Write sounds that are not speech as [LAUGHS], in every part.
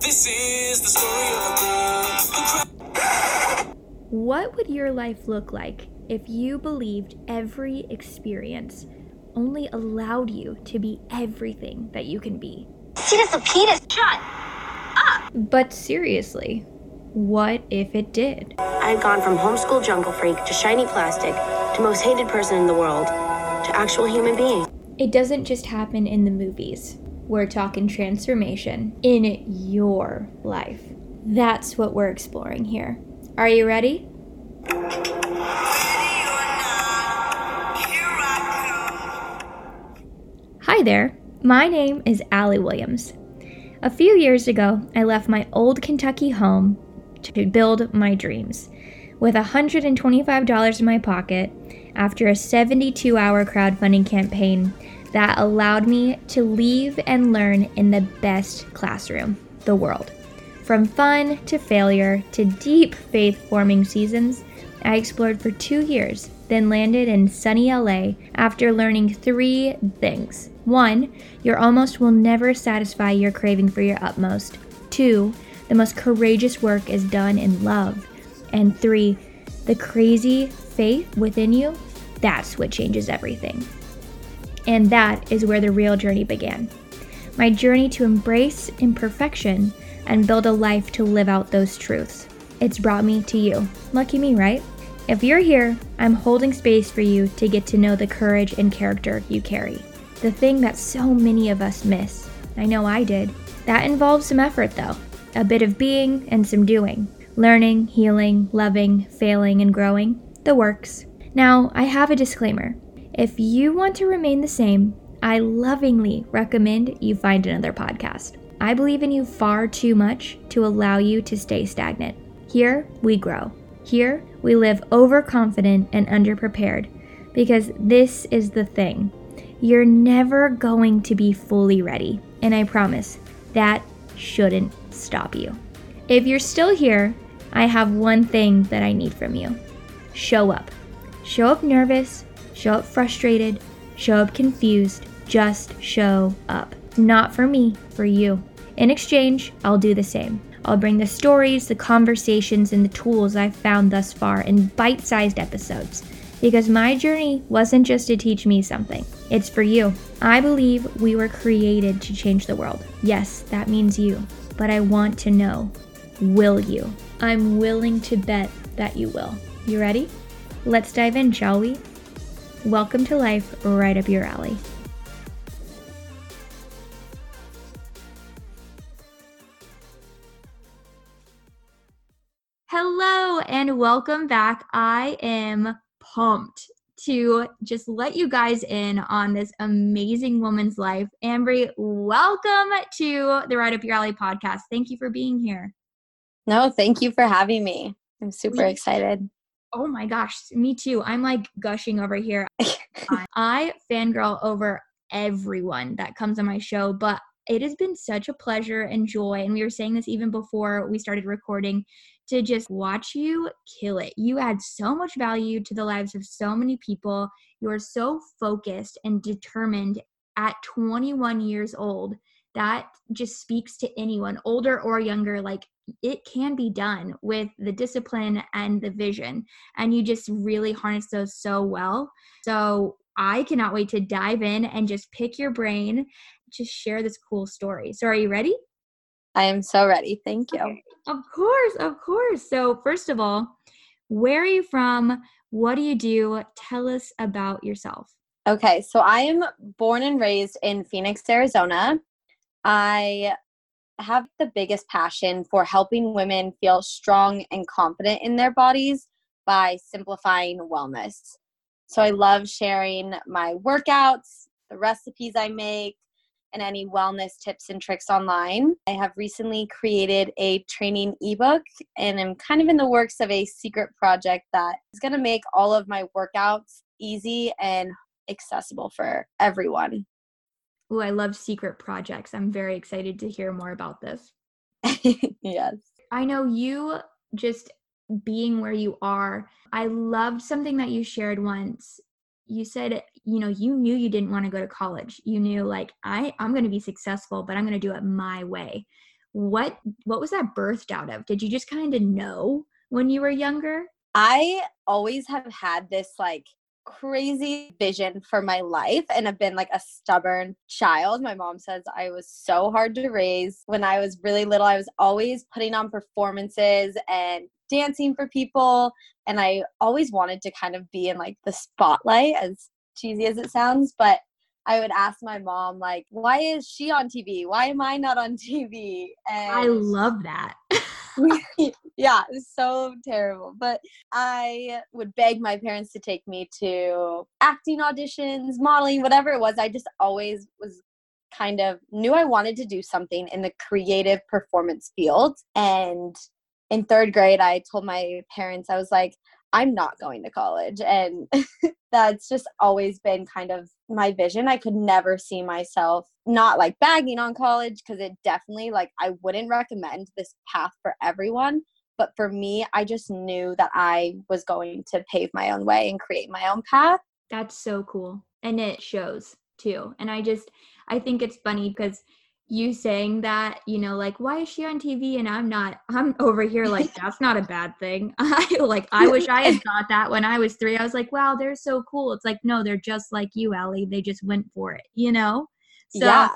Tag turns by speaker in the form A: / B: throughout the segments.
A: This is the story of a girl.
B: What would your life look like if you believed every experience only allowed you to be everything that you can be?
C: See this penis. Shut.
B: But seriously, what if it did?
C: I had gone from homeschool jungle freak to shiny plastic to most hated person in the world to actual human being.
B: It doesn't just happen in the movies. We're talking transformation in your life. That's what we're exploring here. Are you ready? Hi there. My name is Allie Williams. A few years ago, I left my old Kentucky home to build my dreams. With $125 in my pocket, after a 72 hour crowdfunding campaign that allowed me to leave and learn in the best classroom, the world. From fun to failure to deep faith forming seasons, I explored for two years, then landed in sunny LA after learning three things. One, your almost will never satisfy your craving for your utmost. Two, the most courageous work is done in love. And three, the crazy faith within you, that's what changes everything. And that is where the real journey began. My journey to embrace imperfection and build a life to live out those truths. It's brought me to you. Lucky me, right? If you're here, I'm holding space for you to get to know the courage and character you carry. The thing that so many of us miss. I know I did. That involves some effort, though a bit of being and some doing. Learning, healing, loving, failing, and growing. The works. Now, I have a disclaimer. If you want to remain the same, I lovingly recommend you find another podcast. I believe in you far too much to allow you to stay stagnant. Here, we grow. Here, we live overconfident and underprepared because this is the thing. You're never going to be fully ready, and I promise that shouldn't stop you. If you're still here, I have one thing that I need from you show up. Show up nervous, show up frustrated, show up confused, just show up. Not for me, for you. In exchange, I'll do the same. I'll bring the stories, the conversations, and the tools I've found thus far in bite sized episodes. Because my journey wasn't just to teach me something, it's for you. I believe we were created to change the world. Yes, that means you. But I want to know will you? I'm willing to bet that you will. You ready? Let's dive in, shall we? Welcome to life right up your alley. Hello and welcome back. I am pumped to just let you guys in on this amazing woman's life. Ambry, welcome to the Right Up Your Alley podcast. Thank you for being here.
D: No, thank you for having me. I'm super excited.
B: Oh my gosh, me too. I'm like gushing over here. [LAUGHS] I fangirl over everyone that comes on my show, but it has been such a pleasure and joy. And we were saying this even before we started recording to just watch you kill it. You add so much value to the lives of so many people. You are so focused and determined at 21 years old. That just speaks to anyone, older or younger. Like it can be done with the discipline and the vision. And you just really harness those so well. So I cannot wait to dive in and just pick your brain, just share this cool story. So, are you ready?
D: I am so ready. Thank you.
B: Okay. Of course, of course. So, first of all, where are you from? What do you do? Tell us about yourself.
D: Okay, so I am born and raised in Phoenix, Arizona. I have the biggest passion for helping women feel strong and confident in their bodies by simplifying wellness. So I love sharing my workouts, the recipes I make, and any wellness tips and tricks online. I have recently created a training ebook and I'm kind of in the works of a secret project that is going to make all of my workouts easy and accessible for everyone.
B: Oh, I love secret projects. I'm very excited to hear more about this. [LAUGHS]
D: yes.
B: I know you just being where you are. I loved something that you shared once. You said, you know, you knew you didn't want to go to college. You knew like I I'm going to be successful, but I'm going to do it my way. what what was that birthed out of? Did you just kind of know when you were younger?
D: I always have had this like crazy vision for my life and have been like a stubborn child. My mom says I was so hard to raise. When I was really little, I was always putting on performances and dancing for people. And I always wanted to kind of be in like the spotlight, as cheesy as it sounds. But I would ask my mom, like, why is she on TV? Why am I not on TV? And
B: I love that. [LAUGHS]
D: yeah, it was so terrible. But I would beg my parents to take me to acting auditions, modeling, whatever it was. I just always was kind of knew I wanted to do something in the creative performance field. And in third grade, I told my parents, I was like, I'm not going to college. And [LAUGHS] that's just always been kind of my vision. I could never see myself not like bagging on college because it definitely, like, I wouldn't recommend this path for everyone. But for me, I just knew that I was going to pave my own way and create my own path.
B: That's so cool. And it shows too. And I just, I think it's funny because you saying that, you know, like, why is she on TV and I'm not? I'm over here like, [LAUGHS] that's not a bad thing. [LAUGHS] I like, I wish I had thought that when I was three. I was like, wow, they're so cool. It's like, no, they're just like you, Ellie. They just went for it, you know? So
D: yeah.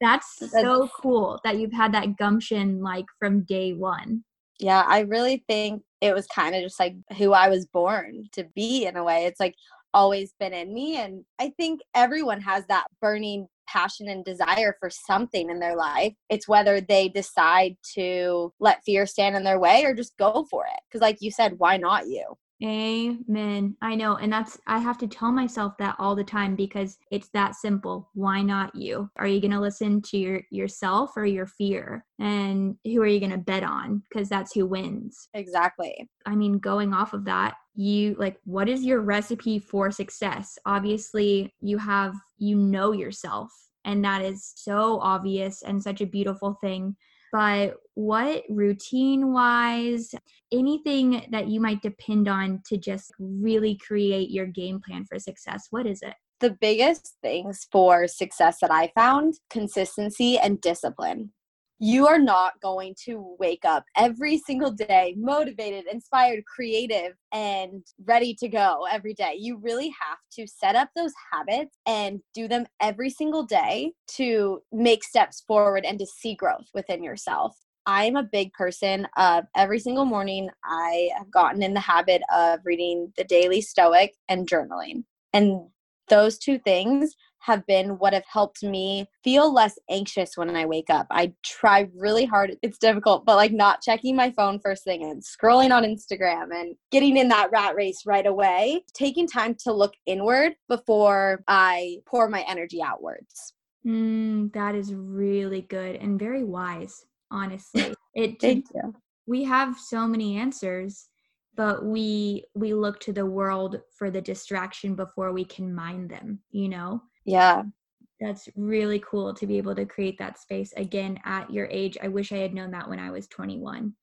B: that's so cool that you've had that gumption like from day one.
D: Yeah, I really think it was kind of just like who I was born to be in a way. It's like always been in me. And I think everyone has that burning passion and desire for something in their life. It's whether they decide to let fear stand in their way or just go for it. Because, like you said, why not you?
B: Amen. I know. And that's, I have to tell myself that all the time because it's that simple. Why not you? Are you going to listen to your yourself or your fear? And who are you going to bet on? Because that's who wins.
D: Exactly.
B: I mean, going off of that, you like, what is your recipe for success? Obviously, you have, you know yourself. And that is so obvious and such a beautiful thing but what routine wise, anything that you might depend on to just really create your game plan for success, what is it?
D: The biggest things for success that I found consistency and discipline you are not going to wake up every single day motivated, inspired, creative, and ready to go every day. You really have to set up those habits and do them every single day to make steps forward and to see growth within yourself. I'm a big person of every single morning, I have gotten in the habit of reading the Daily Stoic and journaling. And those two things have been what have helped me feel less anxious when I wake up. I try really hard. It's difficult, but like not checking my phone first thing and scrolling on Instagram and getting in that rat race right away, taking time to look inward before I pour my energy outwards.
B: Mm, that is really good and very wise, honestly. It [LAUGHS]
D: Thank you.
B: We have so many answers but we we look to the world for the distraction before we can mind them you know
D: yeah.
B: That's really cool to be able to create that space again at your age. I wish I had known that when I was 21.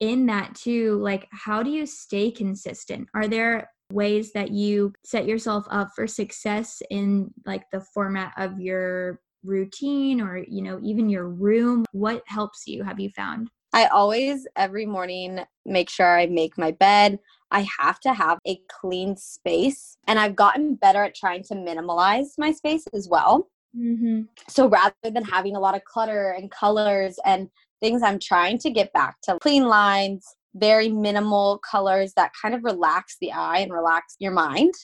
B: In that, too, like, how do you stay consistent? Are there ways that you set yourself up for success in like the format of your routine or, you know, even your room? What helps you, have you found?
D: I always, every morning, make sure I make my bed. I have to have a clean space. And I've gotten better at trying to minimalize my space as well.
B: Mm-hmm.
D: So rather than having a lot of clutter and colors and things, I'm trying to get back to clean lines, very minimal colors that kind of relax the eye and relax your mind.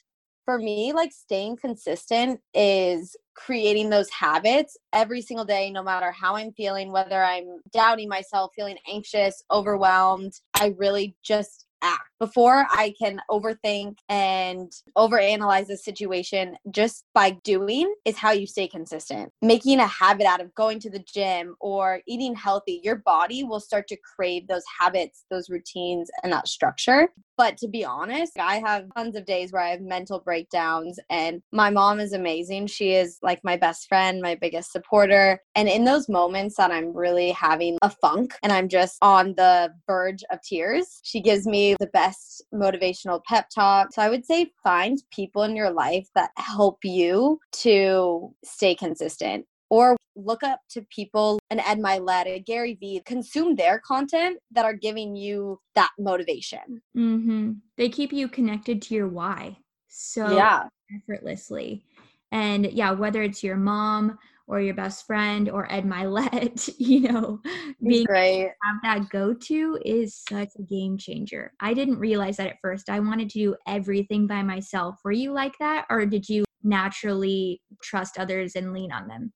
D: For me, like staying consistent is creating those habits every single day, no matter how I'm feeling, whether I'm doubting myself, feeling anxious, overwhelmed. I really just act before I can overthink and overanalyze the situation just by doing is how you stay consistent. Making a habit out of going to the gym or eating healthy, your body will start to crave those habits, those routines, and that structure. But to be honest, I have tons of days where I have mental breakdowns, and my mom is amazing. She is like my best friend, my biggest supporter. And in those moments that I'm really having a funk and I'm just on the verge of tears, she gives me the best motivational pep talk. So I would say find people in your life that help you to stay consistent. Or look up to people an Ed Mylett, a Gary Vee, consume their content that are giving you that motivation.
B: Mm-hmm. They keep you connected to your why so
D: Yeah.
B: effortlessly. And yeah, whether it's your mom or your best friend or Ed Mylett, [LAUGHS] you know, being
D: Great.
B: have that go to is such a game changer. I didn't realize that at first. I wanted to do everything by myself. Were you like that? Or did you naturally trust others and lean on them?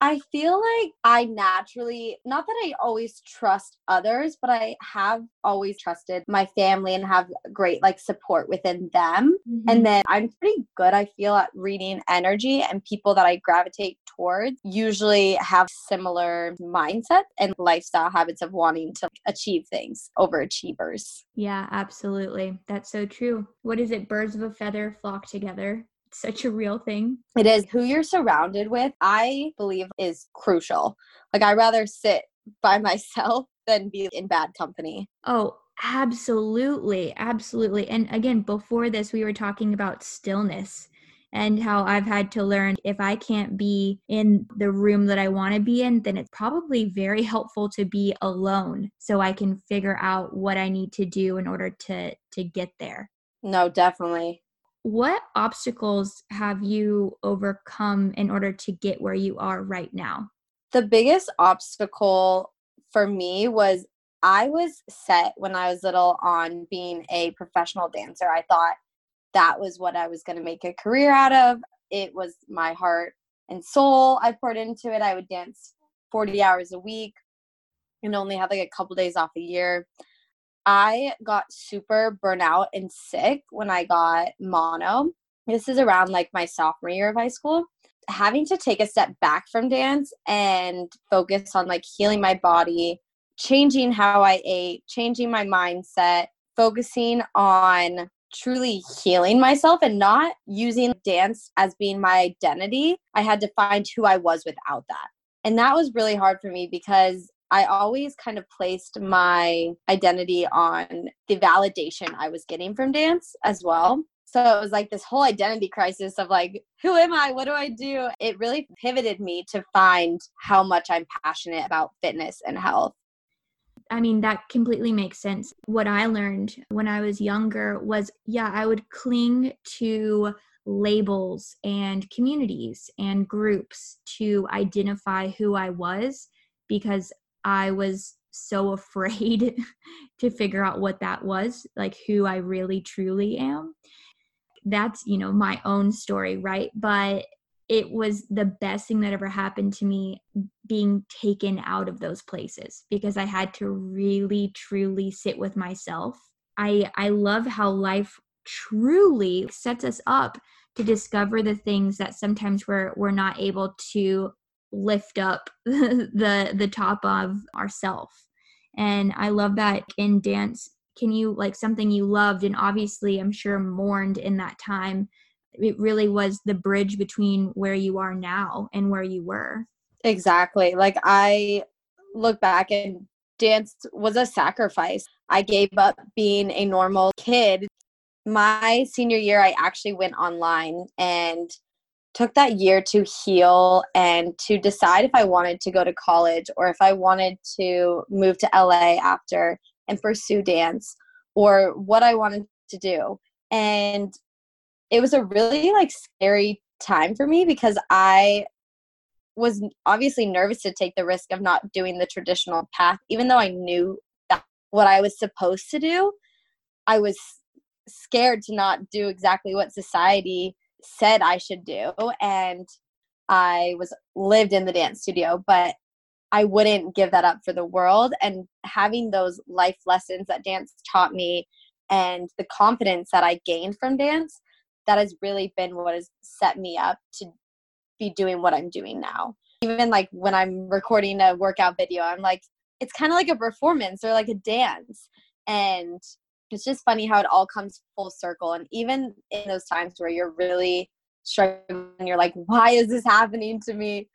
D: I feel like I naturally, not that I always trust others, but I have always trusted my family and have great like support within them.
B: Mhm.
D: And then I'm pretty good, I feel, at reading energy, and people that I gravitate towards usually have similar mindset and lifestyle habits of wanting to achieve things, overachievers.
B: yeah, absolutely. That's so true. What is it? Birds of a feather flock together. Such a real thing.
D: It is who you're surrounded with, I believe, is crucial. Like, i rather sit by [LAUGHS] myself than be in bad company.
B: Oh, absolutely. Absolutely. And again, before this, we were talking about stillness and how I've had to learn if I can't be in the room that I want to be in, then it's probably very helpful to be alone so I can figure out what I need to do in order to to get there.
D: No, definitely.
B: What obstacles have you overcome in order to get where you are right now?
D: The biggest obstacle for me was I was set when I was little on being a professional dancer. I thought that was what I was going to make a career out of. It was my heart and soul I poured into it. I would dance 40 hours a week and only have like a couple days off a year. I got super burnout and sick when I got mono. This is around like my sophomore year of high school. Having to take a step back from dance and focus on like healing my body, changing how I ate, changing my mindset, focusing on truly healing myself and not using dance as being my identity. I had to find who I was without that. And that was really hard for me because I always kind of placed my identity on the validation I was getting from dance as well. So it was like this whole identity crisis of like, who am I? What do I do? It really pivoted me to find how much I'm passionate about fitness and health.
B: I mean, that completely makes sense. What I learned when I was younger was yeah, I would cling to labels and communities and groups to identify who I was because I was so [LAUGHS] afraid to figure out what that was, like who I really truly am. That's, you know, my own story, right? But it was the best thing that ever happened to me being taken out of those places because I had to really truly sit with myself. I I love how life truly sets us up to discover the things that sometimes we're we're not able to lift up [LAUGHS] the the top of ourself. And I love that in dance can you like something you loved and obviously I'm sure mourned in that time it really was the bridge between where you are now and where you were.
D: Exactly. Like I look back and dance was a sacrifice. I gave up being a normal kid. My senior year, I actually went online and took that year to heal and to decide if I wanted to go to college or if I wanted to move to LA after and pursue dance or what I wanted to do. And it was a really like scary time for me because I was obviously nervous to take the risk of not doing the traditional path even though I knew that what I was supposed to do I was scared to not do exactly what society said I should do and I was lived in the dance studio but I wouldn't give that up for the world and having those life lessons that dance taught me and the confidence that I gained from dance that has really been what has set me up to be doing what I'm doing now. Even like when I'm recording a workout video, I'm like, it's kind of like a performance or like a dance. And it's just funny how it all comes full circle. And even in those times where you're really struggling, you're like, why is this happening to me?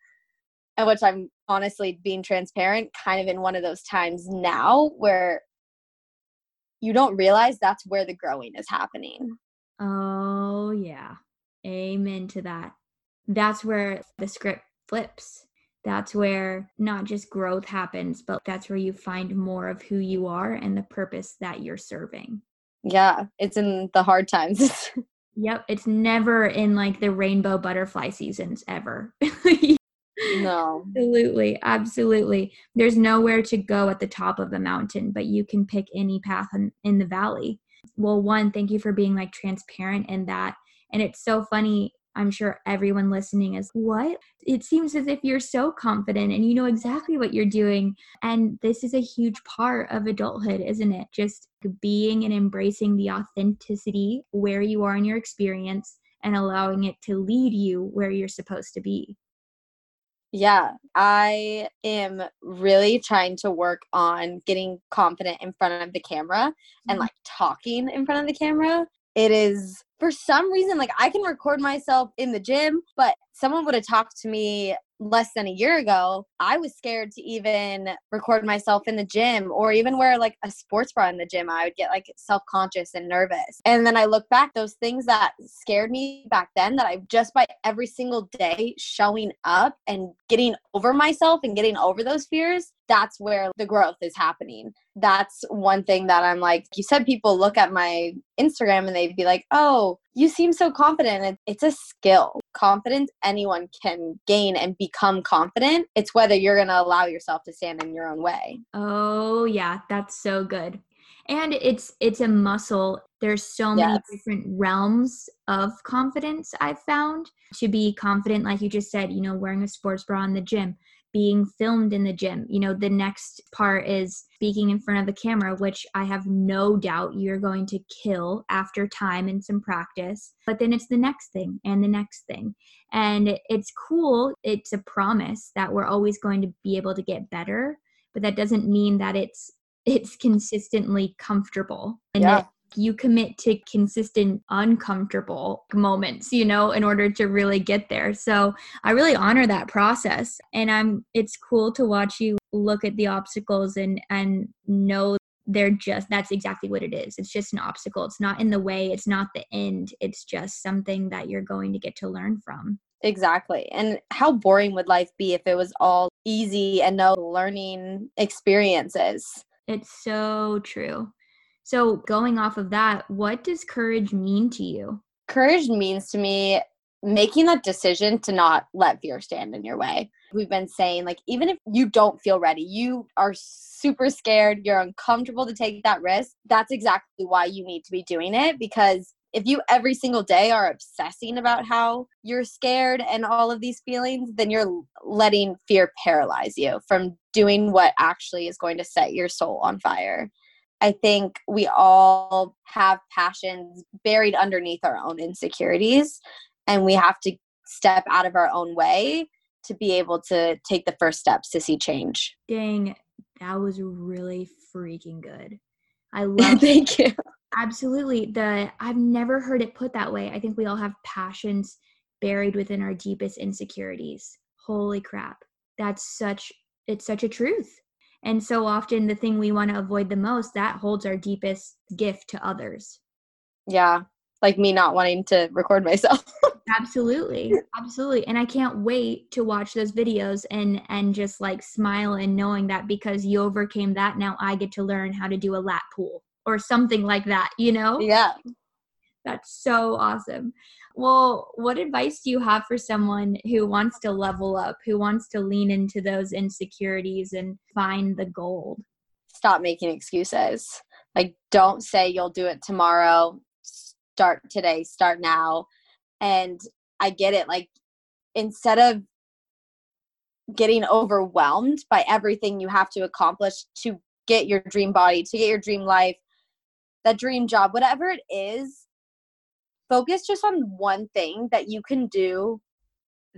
D: And which I'm honestly being transparent, kind of in one of those times now where you don't realize that's where the growing is happening.
B: Oh, yeah. Amen to that. That's where the script flips. That's where not just growth happens, but that's where you find more of who you are and the purpose that you're serving.
D: Yeah, it's in the hard times. [LAUGHS]
B: Yep, it's never in like the rainbow butterfly seasons ever.
D: no. [LAUGHS]
B: Absolutely, absolutely. There's nowhere to go at the top of the mountain, but you can pick any path in, in the valley. Well, one, thank you for being like transparent in that. And it's so funny I'm sure everyone listening is, what? It seems as if you're so confident and you know exactly what you're doing. And this is a huge part of adulthood, isn't it? Just being and embracing the authenticity where you are in your experience and allowing it to lead you where you're supposed to be.
D: Yeah, I am really trying to work on getting confident in front of the camera and
B: Mm-hmm.
D: like talking in front of the camera. It is for some reason like I can record myself in the gym, but someone would have talked to me less than a year ago. I was scared to even record myself in the gym or even wear like a sports bra in the gym. I would get like self-conscious and nervous. And then I look back those things that scared me back then that I just by every single day showing up and getting over myself and getting over those fears, that's where the growth is happening. That's one thing that I'm like, you said people look at my Instagram and they'd be like, oh, you seem so confident. It's a skill. Confidence anyone can gain and become confident. It's whether you're going to allow yourself to stand in your own way.
B: Oh yeah, that's so good. And it's it's a muscle. There's so many
D: Yes.
B: different realms of confidence I've found. To be confident like you just said, you know, wearing a sports bra in the gym, being filmed in the gym. You know, the next part is speaking in front of the camera, which I have no doubt you're going to kill after time and some practice. But then it's the next thing and the next thing. And it's cool. It's a promise that we're always going to be able to get better but that doesn't mean that it's it's consistently comfortable and
D: Yeah.
B: You commit to consistent uncomfortable moments you know in order to really get there so i really honor that process and i'm it's cool to watch you look at the obstacles and and know they're just that's exactly what it is it's just an obstacle it's not in the way it's not the end it's just something that you're going to get to learn from
D: Exactly. And how boring would life be if it was all easy and no learning experiences?
B: It's so true. So, going off of that, what does courage mean to you?
D: Courage means to me making that decision to not let fear stand in your way. We've been saying, like, even if you don't feel ready, you are super scared, you're uncomfortable to take that risk, that's exactly why you need to be doing it because if you every single day are obsessing about how you're scared and all of these feelings, then you're letting fear paralyze you from doing what actually is going to set your soul on fire. I think we all have passions buried underneath our own insecurities, and we have to step out of our own way to be able to take the first steps to see change.
B: Dang, that was really freaking good. I [LAUGHS] love
D: Thank you.
B: absolutely the I've never heard it put that way. I think we all have passions buried within our deepest insecurities. Holy crap. That's such it's such a truth. And so often the thing we want to avoid the most that holds our deepest gift to others.
D: Yeah, like me not wanting to record myself. [LAUGHS]
B: absolutely absolutely and i can't wait to watch those videos and and just like smile and knowing that because you overcame that now i get to learn how to do a lat pull or something like that you know
D: yeah.
B: that's so awesome well what advice do you have for someone who wants to level up who wants to lean into those insecurities and find the gold
D: Stop making excuses. Like, don't say you'll do it tomorrow. Start today, start now. And I get it. Like, instead of getting overwhelmed by everything you have to accomplish to get your dream body, to get your dream life, that dream job, whatever it is, focus just on one thing that you can do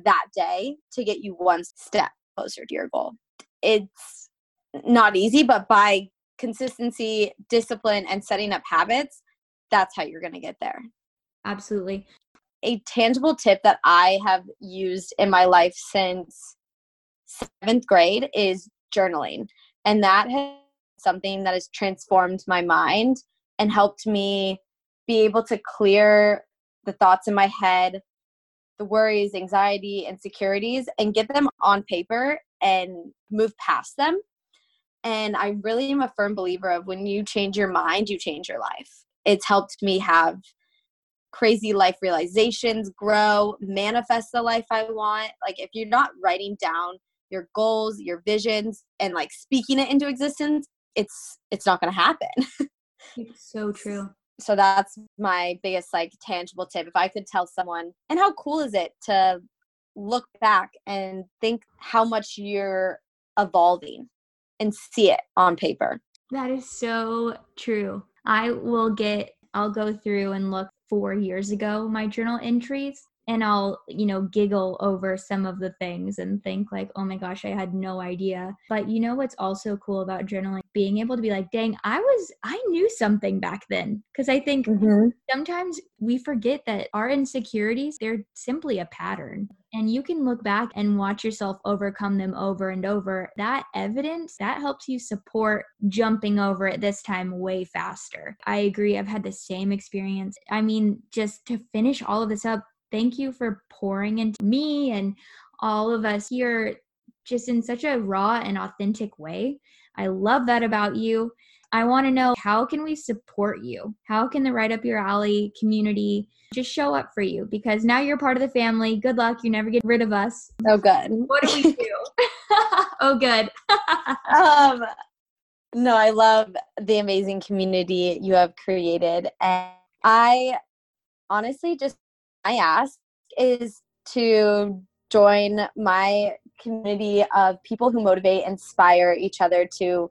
D: that day to get you one step closer to your goal. It's not easy, but by consistency, discipline, and setting up habits, that's how you're going to get there.
B: absolutely
D: A tangible tip that I have used in my life since seventh grade is journaling. And that has something that has transformed my mind and helped me be able to clear the thoughts in my head, the worries, anxiety, insecurities, and get them on paper and move past them. And I really am a firm believer of when you change your mind, you change your life. It's helped me have crazy life realizations, grow, manifest the life I want. Like if you're not writing down your goals, your visions and like speaking it into existence, it's it's not going to happen. [LAUGHS]
B: It's so true.
D: So that's my biggest like tangible tip if i could tell someone and how cool is it to look back and think how much you're evolving and see it on paper
B: That is so true. I will get, I'll go through and look four years ago, my journal entries, and I'll, you know, giggle over some of the things and think, like, oh my gosh, I had no idea. But you know what's also cool about journaling? Being able to be like, dang, I was, I knew something back then. Cause I think mm-hmm. sometimes we forget that our insecurities, they're simply a pattern. And you can look back and watch yourself overcome them over and over. That evidence, that helps you support jumping over it this time way faster. I agree. I've had the same experience. I mean, just to finish all of this up, thank you for pouring into me and all of us here just in such a raw and authentic way. I love that about you. I want to know how can we support you? How can the Right Up Your Alley community just show up for you? Because now you're part of the family. Good luck. You never get rid of us.
D: oh good
B: What do we do? [LAUGHS] oh, good. [LAUGHS]
D: um no i love the amazing community you have created and i honestly just i ask is to join my community of people who motivate inspire each other to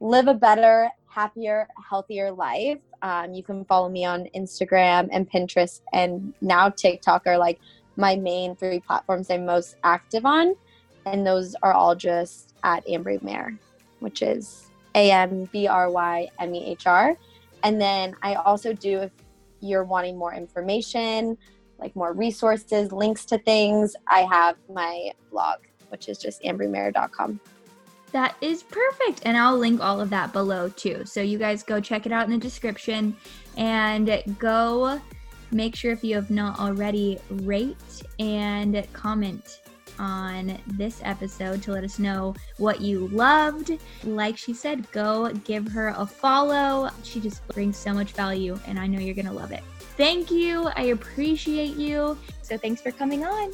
D: live a better happier healthier life um, you can follow me on instagram and pinterest and now tiktok are like my main three platforms i'm most active on and those are all just at Ambry Mehr, which is A M B R Y M E H R. And then I also do, if you're wanting more information, like more resources, links to things, I have my blog, which is just ambrymehr.com.
B: That is perfect. And I'll link all of that below too. So you guys go check it out in the description and go make sure if you have not already rate and comment on this episode to let us know what you loved. Like she said, go give her a follow. She just brings so much value and I know you're going to love it. Thank you. I appreciate you. So thanks for coming on.